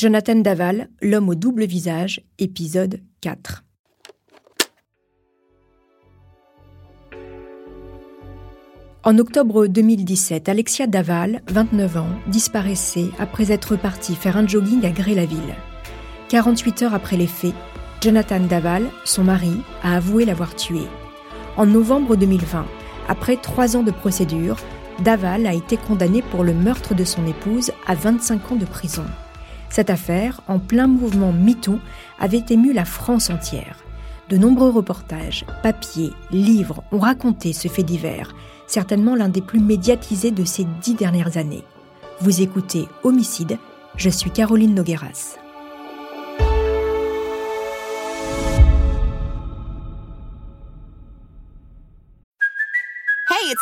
Jonathan Daval, L'homme au double visage, épisode 4. En octobre 2017, Alexia Daval, 29 ans, disparaissait après être partie faire un jogging à Gré-la-Ville. 48 heures après les faits, Jonathan Daval, son mari, a avoué l'avoir tuée. En novembre 2020, après trois ans de procédure, Daval a été condamné pour le meurtre de son épouse à 25 ans de prison. Cette affaire, en plein mouvement MeToo, avait ému la France entière. De nombreux reportages, papiers, livres ont raconté ce fait divers, certainement l'un des plus médiatisés de ces dix dernières années. Vous écoutez Homicide, je suis Caroline Nogueras.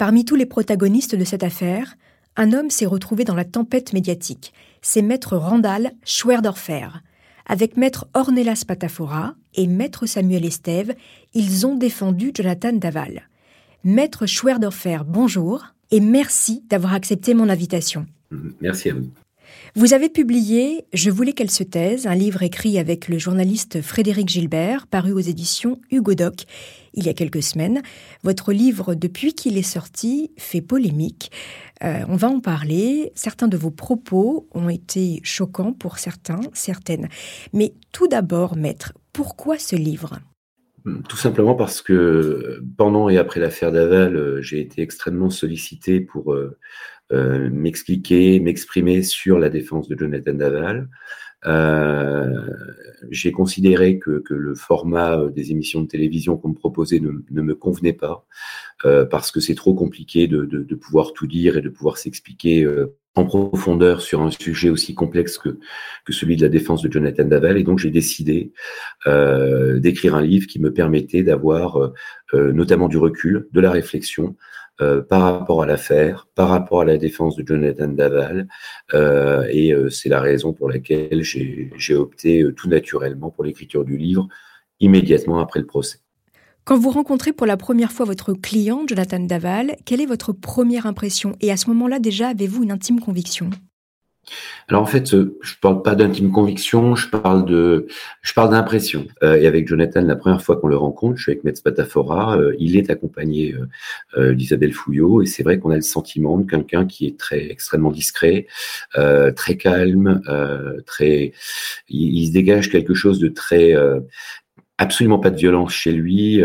Parmi tous les protagonistes de cette affaire, un homme s'est retrouvé dans la tempête médiatique. C'est maître Randall Schwerdorfer. Avec maître Ornelas Patafora et maître Samuel Estève, ils ont défendu Jonathan Daval. Maître Schwerdorfer, bonjour et merci d'avoir accepté mon invitation. Merci à vous. Vous avez publié Je voulais qu'elle se taise, un livre écrit avec le journaliste Frédéric Gilbert, paru aux éditions Hugo Doc il y a quelques semaines. Votre livre, depuis qu'il est sorti, fait polémique. Euh, on va en parler. Certains de vos propos ont été choquants pour certains, certaines. Mais tout d'abord, maître, pourquoi ce livre? Tout simplement parce que pendant et après l'affaire Daval, euh, j'ai été extrêmement sollicité pour euh, m'expliquer, m'exprimer sur la défense de Jonathan Daval. Euh, j'ai considéré que, que, le format euh, des émissions de télévision qu'on me proposait ne, ne me convenait pas, euh, parce que c'est trop compliqué de, de, de, pouvoir tout dire et de pouvoir s'expliquer euh, en profondeur sur un sujet aussi complexe que, que celui de la défense de Jonathan Daval. Et donc j'ai décidé euh, d'écrire un livre qui me permettait d'avoir notamment du recul, de la réflexion, euh, par rapport à l'affaire, par rapport à la défense de Jonathan Daval. Euh, et euh, c'est la raison pour laquelle j'ai opté tout naturellement pour l'écriture du livre immédiatement après le procès. Quand vous rencontrez pour la première fois votre client, Jonathan Daval, quelle est votre première impression? Et à ce moment-là, déjà, avez-vous une intime conviction? Alors en fait, euh, je parle pas d'intime conviction, je parle d'impression. Euh, et avec Jonathan, la première fois qu'on le rencontre, je suis avec Metz Patafora, euh, il est accompagné d'Isabelle Fouillot, et c'est vrai qu'on a le sentiment de quelqu'un qui est très extrêmement discret, très calme, très, il, se dégage quelque chose de très absolument pas de violence chez lui.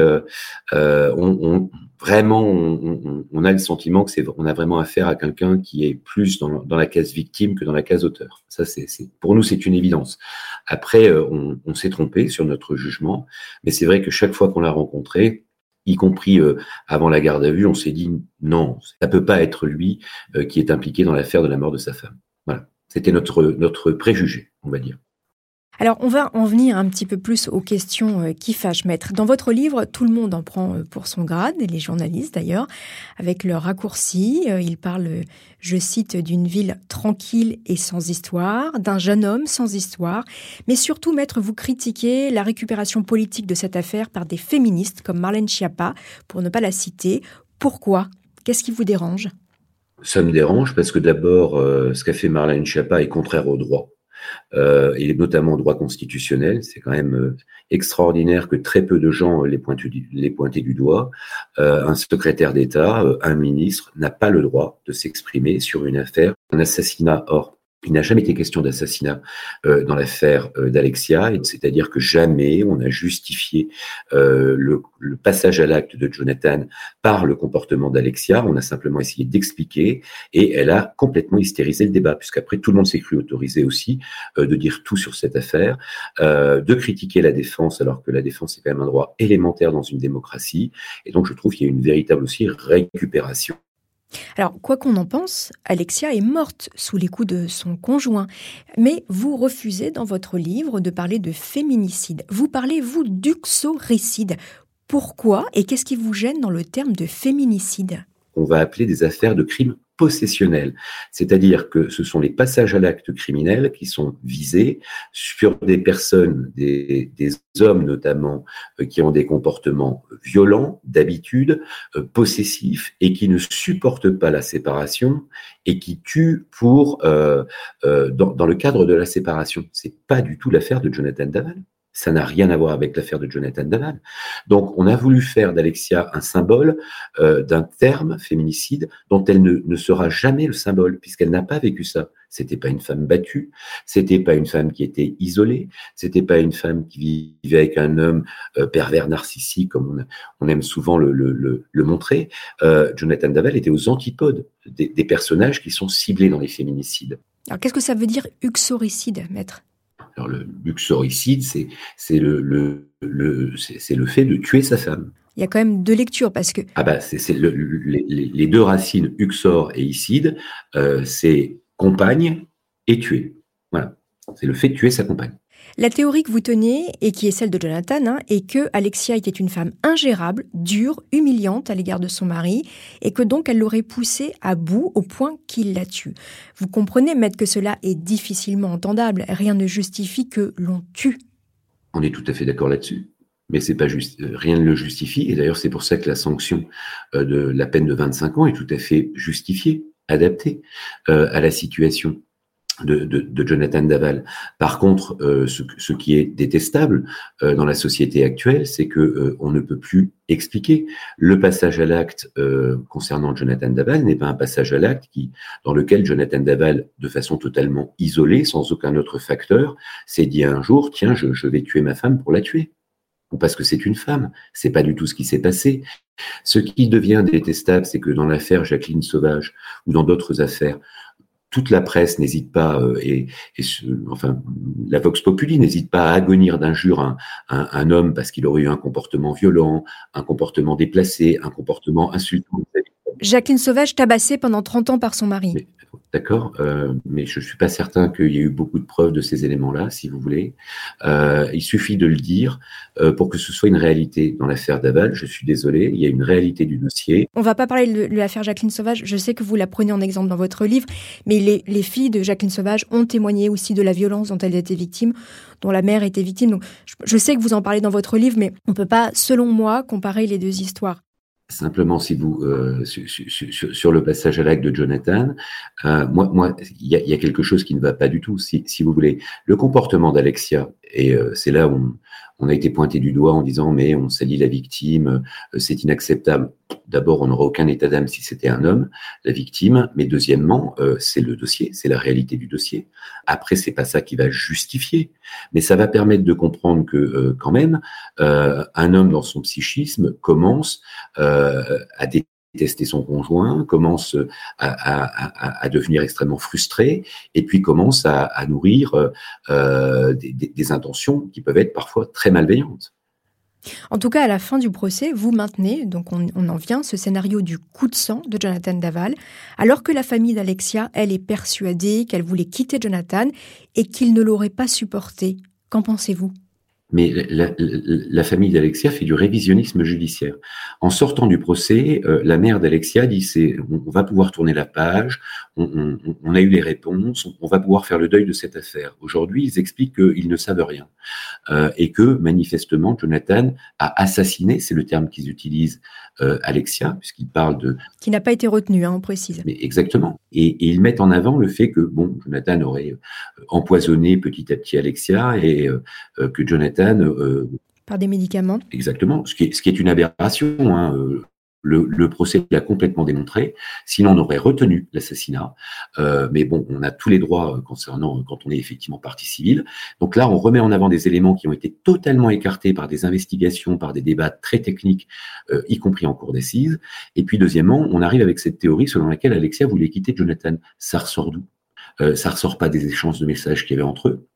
Vraiment, on, a le sentiment que c'est, on a vraiment affaire à quelqu'un qui est plus dans, la case victime que dans la case auteur. Ça, c'est, pour nous, c'est une évidence. Après, euh, on, s'est trompé sur notre jugement, mais c'est vrai que chaque fois qu'on l'a rencontré, y compris euh, avant la garde à vue, on s'est dit non, ça peut pas être lui euh, qui est impliqué dans l'affaire de la mort de sa femme. Voilà, c'était notre notre préjugé, on va dire. Alors, on va en venir un petit peu plus aux questions euh, qui fâchent, maître. Dans votre livre, tout le monde en prend euh, pour son grade, les journalistes d'ailleurs, avec leurs raccourcis. Euh, ils parlent, je cite, d'une ville tranquille et sans histoire, d'un jeune homme sans histoire. Mais surtout, maître, vous critiquez la récupération politique de cette affaire par des féministes comme Marlène Schiappa, pour ne pas la citer. Pourquoi? Qu'est-ce qui vous dérange? Ça me dérange parce que d'abord, ce qu'a fait Marlène Schiappa est contraire au droit et notamment au droit constitutionnel. C'est quand même euh, extraordinaire que très peu de gens les pointent les pointaient du doigt. Euh, un secrétaire d'État, euh, un ministre n'a pas le droit de s'exprimer sur une affaire, un assassinat. Or, il n'a jamais été question d'assassinat euh, dans l'affaire euh, d'Alexia, c'est-à-dire que jamais on a justifié euh, le, le, passage à l'acte de Jonathan par le comportement d'Alexia. On a simplement essayé d'expliquer et elle a complètement hystérisé le débat, puisqu'après tout le monde s'est cru autorisé aussi euh, de dire tout sur cette affaire, de critiquer la défense alors que la défense est quand même un droit élémentaire dans une démocratie. Et donc je trouve qu'il y a une véritable aussi récupération alors, quoi qu'on en pense, Alexia est morte sous les coups de son conjoint. Mais vous refusez dans votre livre de parler de féminicide. Vous parlez, vous, d'uxoricide. Pourquoi et qu'est-ce qui vous gêne dans le terme de féminicide? On va appeler des affaires de crimes possessionnel, c'est-à-dire que ce sont les passages à l'acte criminel qui sont visés sur des personnes, des, hommes notamment, euh, qui ont des comportements violents, d'habitude, euh, possessifs, et qui ne supportent pas la séparation et qui tuent pour euh dans, dans, le cadre de la séparation. C'est pas du tout l'affaire de Jonathan Daval. Ça n'a rien à voir avec l'affaire de Jonathan Daval. Donc, on a voulu faire d'Alexia un symbole euh, d'un terme féminicide dont elle ne, ne, sera jamais le symbole, puisqu'elle n'a pas vécu ça. C'était pas une femme battue, c'était pas une femme qui était isolée, c'était pas une femme qui vivait avec un homme euh, pervers narcissique, comme on, aime souvent le, le montrer. Euh, Jonathan Daval était aux antipodes des, des personnages qui sont ciblés dans les féminicides. Alors, qu'est-ce que ça veut dire uxoricide, maître? Alors le luxoricide, c'est c'est le, le, le c'est le fait de tuer sa femme. Il y a quand même deux lectures parce que ah bah c'est le, les, les, deux racines uxor et icide, euh, c'est compagne et tuer. Voilà, c'est le fait de tuer sa compagne. La théorie que vous tenez, et qui est celle de Jonathan, hein, est que Alexia était une femme ingérable, dure, humiliante à l'égard de son mari, et que donc elle l'aurait poussé à bout au point qu'il la tue. Vous comprenez, maître, que cela est difficilement entendable. Rien ne justifie que l'on tue. On est tout à fait d'accord là-dessus. Mais c'est pas juste, euh, rien ne le justifie. Et d'ailleurs, c'est pour ça que la sanction euh, de la peine de 25 ans est tout à fait justifiée, adaptée euh, à la situation de, Jonathan Daval. Par contre, euh, ce, qui est détestable euh, dans la société actuelle, c'est que euh, on ne peut plus expliquer. Le passage à l'acte concernant Jonathan Daval n'est pas un passage à l'acte qui, dans lequel Jonathan Daval, de façon totalement isolée, sans aucun autre facteur, s'est dit un jour tiens, je, je vais tuer ma femme pour la tuer ou parce que c'est une femme. C'est pas du tout ce qui s'est passé. Ce qui devient détestable, c'est que dans l'affaire Jacqueline Sauvage ou dans d'autres affaires, toute la presse n'hésite pas, euh, et, et ce, enfin, la Vox Populi n'hésite pas à agonir d'injures un, un, un, homme parce qu'il aurait eu un comportement violent, un comportement déplacé, un comportement insultant. Jacqueline Sauvage tabassée pendant 30 ans par son mari. Mais, D'accord euh, Mais je ne suis pas certain qu'il y ait eu beaucoup de preuves de ces éléments-là, si vous voulez. Euh, il suffit de le dire euh, pour que ce soit une réalité dans l'affaire Daval. Je suis désolé, il y a une réalité du dossier. On ne va pas parler de l'affaire Jacqueline Sauvage. Je sais que vous la prenez en exemple dans votre livre, mais les, les filles de Jacqueline Sauvage ont témoigné aussi de la violence dont elles étaient victimes, dont la mère était victime. Je sais que vous en parlez dans votre livre, mais on ne peut pas, selon moi, comparer les deux histoires. Simplement, si vous euh, sur, sur, le passage à l'acte de Jonathan, euh, moi, moi, il y a, y a, quelque chose qui ne va pas du tout. Si, si vous voulez, le comportement d'Alexia, et euh, c'est là où on, a été pointé du doigt en disant mais on salit la victime, euh, c'est inacceptable. D'abord, on n'aurait aucun état d'âme si c'était un homme, la victime, mais deuxièmement, euh, c'est le dossier, c'est la réalité du dossier. Après, c'est pas ça qui va justifier, mais ça va permettre de comprendre que quand même, un homme dans son psychisme commence à détester son conjoint, commence à, à, devenir extrêmement frustré, et puis commence à, nourrir euh, des, intentions qui peuvent être parfois très malveillantes. En tout cas, à la fin du procès, vous maintenez, donc on, on en vient, ce scénario du coup de sang de Jonathan Daval, alors que la famille d'Alexia, elle, est persuadée qu'elle voulait quitter Jonathan et qu'il ne l'aurait pas supporté Qu'en pensez-vous? Mais la, famille d'Alexia fait du révisionnisme judiciaire. En sortant du procès, euh, la mère d'Alexia dit c'est on, va pouvoir tourner la page, on, a eu les réponses, on, va pouvoir faire le deuil de cette affaire. Aujourd'hui, ils expliquent qu'ils ne savent rien euh, et que manifestement Jonathan a assassiné, c'est le terme qu'ils utilisent, euh, Alexia, puisqu'ils parlent de qui n'a pas été retenu, hein, on précise. Mais exactement. Et, et, ils mettent en avant le fait que bon, Jonathan aurait empoisonné petit à petit Alexia et que Jonathan euh, Par des médicaments Exactement, ce qui est, ce qui est une aberration. Hein, euh, le, procès l'a complètement démontré. Sinon, on aurait retenu l'assassinat. Euh, mais bon, on a tous les droits concernant quand on est effectivement partie civile. Donc là, on remet en avant des éléments qui ont été totalement écartés par des investigations, par des débats très techniques, y compris en cours d'assises. Et puis, deuxièmement, on arrive avec cette théorie selon laquelle Alexia voulait quitter Jonathan. Ça ressort d'où Ça ressort pas des échanges de messages qu'il y avait entre eux.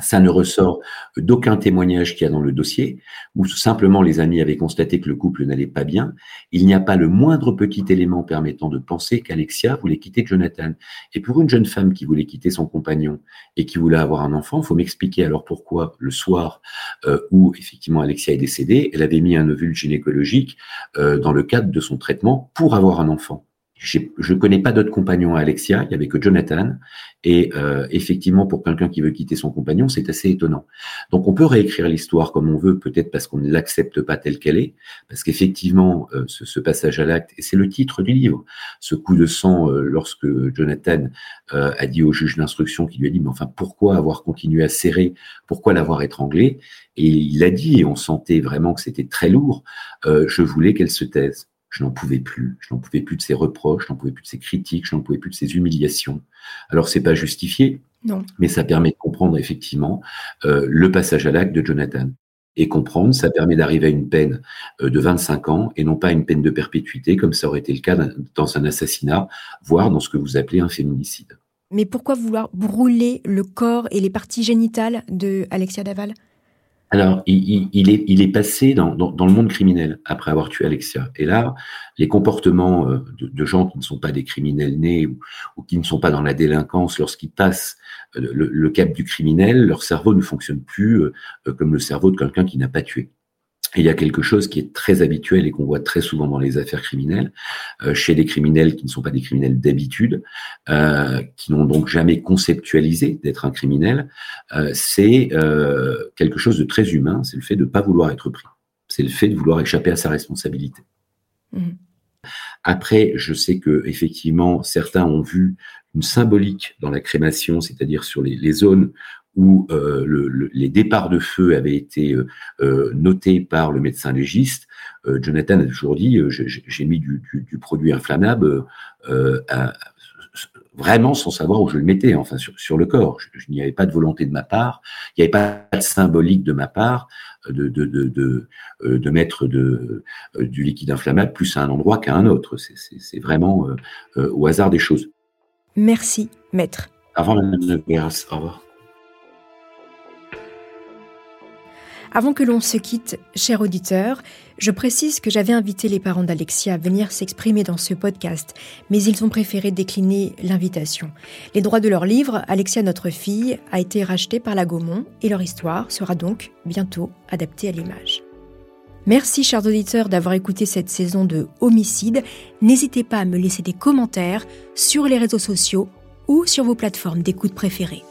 Ça ne ressort d'aucun témoignage qu'il y a dans le dossier, où simplement les amis avaient constaté que le couple n'allait pas bien. Il n'y a pas le moindre petit élément permettant de penser qu'Alexia voulait quitter Jonathan. Et pour une jeune femme qui voulait quitter son compagnon et qui voulait avoir un enfant, il faut m'expliquer alors pourquoi le soir euh, où effectivement Alexia est décédée, elle avait mis un ovule gynécologique euh, dans le cadre de son traitement pour avoir un enfant. Je ne connais pas d'autres compagnons à Alexia, il n'y avait que Jonathan. Et euh, effectivement, pour quelqu'un qui veut quitter son compagnon, c'est assez étonnant. Donc on peut réécrire l'histoire comme on veut, peut-être parce qu'on ne l'accepte pas telle qu'elle est, parce qu'effectivement, euh, ce, passage à l'acte, et c'est le titre du livre, ce coup de sang euh, lorsque Jonathan a dit au juge d'instruction qui lui a dit, mais enfin, pourquoi avoir continué à serrer, pourquoi l'avoir étranglé Et il a dit, et on sentait vraiment que c'était très lourd, je voulais qu'elle se taise. Je n'en pouvais plus. Je n'en pouvais plus de ses reproches, je n'en pouvais plus de ses critiques, je n'en pouvais plus de ses humiliations. Alors, c'est pas justifié, non. mais ça permet de comprendre effectivement euh, le passage à l'acte de Jonathan. Et comprendre, ça permet d'arriver à une peine euh, de 25 ans et non pas une peine de perpétuité, comme ça aurait été le cas dans un assassinat, voire dans ce que vous appelez un féminicide. Mais pourquoi vouloir brûler le corps et les parties génitales de Alexia Daval? Alors, il, est, il est passé dans, le monde criminel après avoir tué Alexia. Et là, les comportements euh, de, gens qui ne sont pas des criminels nés ou, qui ne sont pas dans la délinquance, lorsqu'ils passent euh, le, cap du criminel, leur cerveau ne fonctionne plus euh, comme le cerveau de quelqu'un qui n'a pas tué il y a quelque chose qui est très habituel et qu'on voit très souvent dans les affaires criminelles, euh, chez des criminels qui ne sont pas des criminels d'habitude, euh, qui n'ont donc jamais conceptualisé d'être un criminel, euh, c'est quelque chose de très humain, c'est le fait de ne pas vouloir être pris, c'est le fait de vouloir échapper à sa responsabilité. Mmh. Après, je sais que effectivement, certains ont vu une symbolique dans la crémation, c'est-à-dire sur les, les, zones où euh, le, les départs de feu avaient été euh, euh, notés par le médecin légiste, Jonathan a toujours dit j'ai mis du, du, du, produit inflammable à, vraiment sans savoir où je le mettais, enfin sur, sur le corps. Je, n'y avait pas de volonté de ma part, il n'y avait pas de symbolique de ma part de, de, de, de, de mettre de, du liquide inflammable plus à un endroit qu'à un autre. C'est vraiment au hasard des choses. Merci, maître. Avant la Au revoir. Avant que l'on se quitte, cher auditeur, je précise que j'avais invité les parents d'Alexia à venir s'exprimer dans ce podcast, mais ils ont préféré décliner l'invitation. Les droits de leur livre, Alexia notre fille, a été racheté par la Gaumont et leur histoire sera donc bientôt adaptée à l'image. Merci chers auditeurs d'avoir écouté cette saison de Homicide. N'hésitez pas à me laisser des commentaires sur les réseaux sociaux ou sur vos plateformes d'écoute préférées.